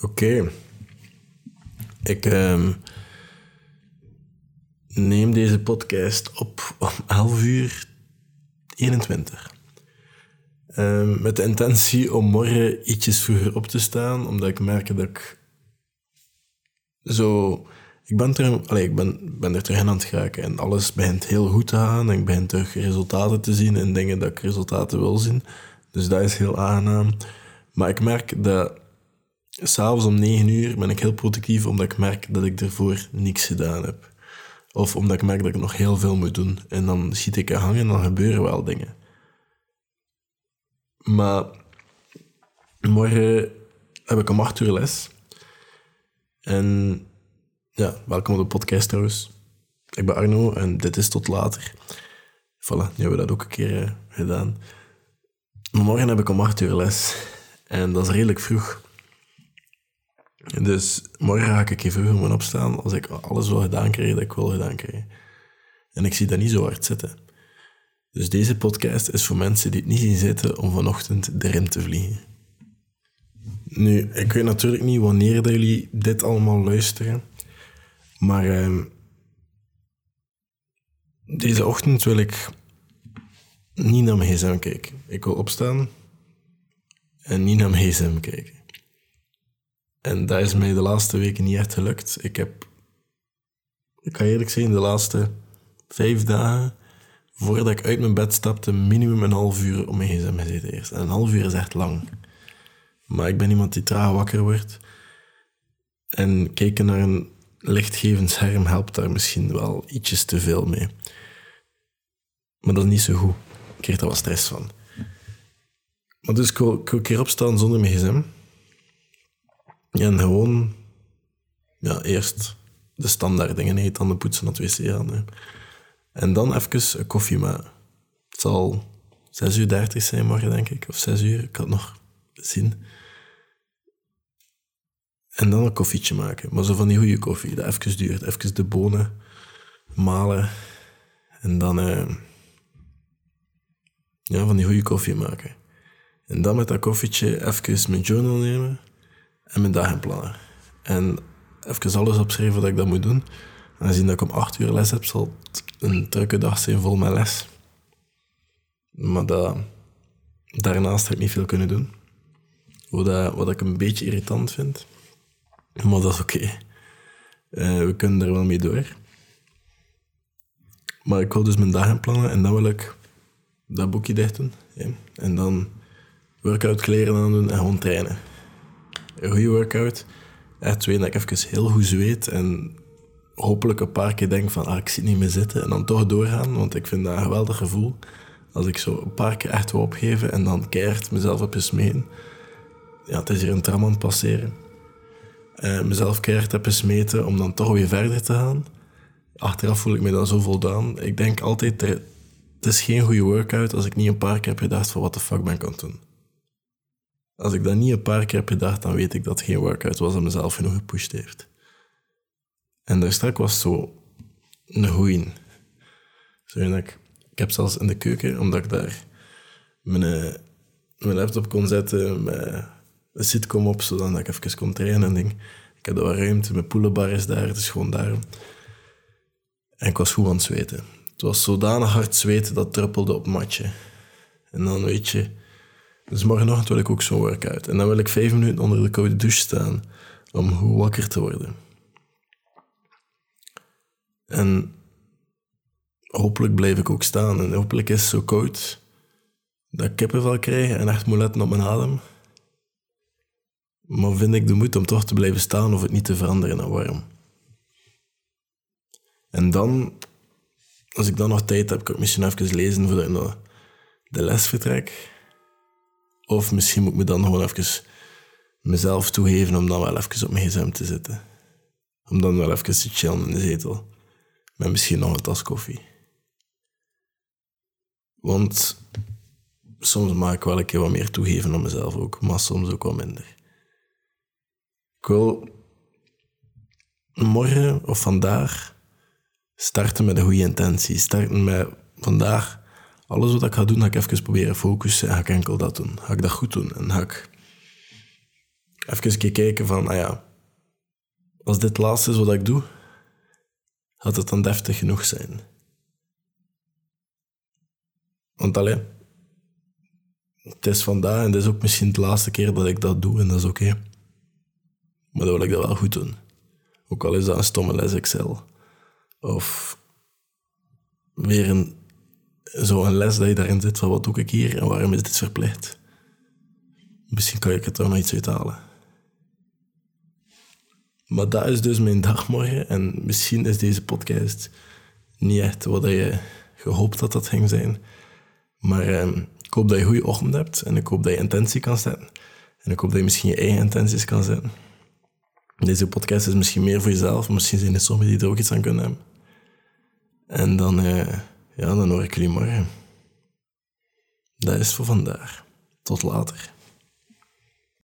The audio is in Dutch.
Oké. Ik ehm, neem deze podcast op om 11 uur 21. Ehm, met de intentie om morgen ietsjes vroeger op te staan, omdat ik merk dat ik zo... Ik ben, terug, allez, ik ben, ben er terug aan het geraken en alles begint heel goed te gaan. En ik begin terug resultaten te zien en dingen dat ik resultaten wil zien. Dus dat is heel aangenaam. Maar ik merk dat s'avonds om negen uur ben ik heel productief omdat ik merk dat ik ervoor niks gedaan heb. Of omdat ik merk dat ik nog heel veel moet doen. En dan schiet ik er hangen en dan gebeuren wel dingen. Maar morgen heb ik om acht uur les. En ja, welkom op de podcast trouwens. Ik ben Arno en dit is tot later. Voilà, nu hebben we dat ook een keer eh, gedaan. Morgen heb ik om acht uur les. En dat is redelijk vroeg. Dus morgen ga ik even moeten opstaan als ik alles wil gedaan krijgen dat ik wil gedaan krijgen. En ik zie dat niet zo hard zitten. Dus deze podcast is voor mensen die het niet zien zitten om vanochtend erin te vliegen. Nu, ik weet natuurlijk niet wanneer dat jullie dit allemaal luisteren. Maar ehm, deze ochtend wil ik niet naar mijn gsm kijken. Ik wil opstaan en niet naar mijn gsm kijken. En dat is mij de laatste weken niet echt gelukt. Ik heb, ik kan eerlijk zijn, de laatste vijf dagen, voordat ik uit mijn bed stapte, minimum een half uur om mijn gsm gezeten eerst. En een half uur is echt lang. Maar ik ben iemand die traag wakker wordt. En kijken naar een lichtgevend scherm helpt daar misschien wel ietsjes te veel mee. Maar dat is niet zo goed. Ik krijg daar wel stress van. Maar dus ik ik wil een keer opstaan zonder mijn gsm. En gewoon, ja, eerst de standaard dingen, nee, tanden poetsen, het wc gaan. En dan even koffie maken. Het zal 6 uur 30 zijn morgen, denk ik, of 6 uur, ik het nog zien. En dan een koffietje maken, maar zo van die goede koffie, dat even duurt. Even de bonen malen en dan uh, ja, van die goede koffie maken. En dan met dat koffietje even mijn journal nemen en mijn dagenplannen. En even alles opschrijven dat ik dat moet doen. En aangezien dat ik om acht uur les heb, zal het een drukke dag zijn vol met les. Maar dat, daarnaast heb ik niet veel kunnen doen. Wat, dat, wat ik een beetje irritant vind. Maar dat is oké. Eh, we kunnen er wel mee door. Maar ik wil dus mijn dagen plannen en dan wil ik dat boekje dicht doen. En dan workout kleren aan doen en gewoon trainen een goede workout. Echt twee, dat ik even heel goed zweet en hopelijk een paar keer denk van, ah, ik zit niet meer zitten. En dan toch doorgaan, want ik vind dat een geweldig gevoel. Als ik zo een paar keer echt wil opgeven en dan keert mezelf op smeen. Ja, het is hier een tram aan het passeren. Uh, mezelf keihard heb smeten om dan toch weer verder te gaan. Achteraf voel ik me dan zo voldaan. Ik denk altijd, het is geen goede workout als ik niet een paar keer heb gedacht van wat de fuck ben ik aan het doen. Als ik dat niet een paar keer heb gedacht, dan weet ik dat het geen workout was dat mezelf genoeg gepusht heeft. En daar straks was zo een goeie. Ik, ik heb zelfs in de keuken, omdat ik daar mijn, eh, mijn laptop kon zetten, een sitcom op, zodat ik even kon trainen en ding. Ik heb wat ruimte, mijn poelenbar is daar, het is gewoon daar. En ik was goed aan het zweten. Het was zodanig hard zweten dat druppelde op matje. En dan weet je, dus morgenochtend wil ik ook zo'n workout. En dan wil ik vijf minuten onder de koude douche staan om goed wakker te worden. En hopelijk blijf ik ook staan. En hopelijk is het zo koud dat ik kippenvel krijg en echt moet letten op mijn adem. Maar vind ik de moed om toch te blijven staan of het niet te veranderen naar warm. En dan, als ik dan nog tijd heb, kan ik misschien even lezen voordat ik de les vertrek. Of misschien moet ik me dan gewoon even mezelf toegeven om dan wel even op mijn gsm te zitten. Om dan wel even te chillen in de zetel. Met misschien nog een tas koffie. Want soms mag ik wel een keer wat meer toegeven aan mezelf ook, maar soms ook wat minder. Ik wil morgen of vandaag starten met een goede intentie. Starten met vandaag alles wat ik ga doen, ga ik even proberen focussen en ga ik enkel dat doen. Ga ik dat goed doen en ga ik even kijken van, ah ja, als dit het laatste is wat ik doe, had het dan deftig genoeg zijn. Want alleen, het is vandaag en het is ook misschien de laatste keer dat ik dat doe en dat is oké. Maar dan wil ik dat wel goed doen. Ook al is dat een stomme les Excel. Of weer een, zo'n les dat je daarin zit van wat doe ik hier en waarom is dit verplicht. Misschien kan ik het er nog iets uithalen. Maar dat is dus mijn dagmorgen. En misschien is deze podcast niet echt wat je gehoopt had dat ging zijn. Maar ehm, ik hoop dat je een goede ochtend hebt. En ik hoop dat je intentie kan zetten. En ik hoop dat je misschien je eigen intenties kan zetten. Deze podcast is misschien meer voor jezelf. Misschien zijn er sommigen die er ook iets aan kunnen hebben. En dan, uh, ja, dan hoor ik jullie morgen. Dat is voor vandaag. Tot later.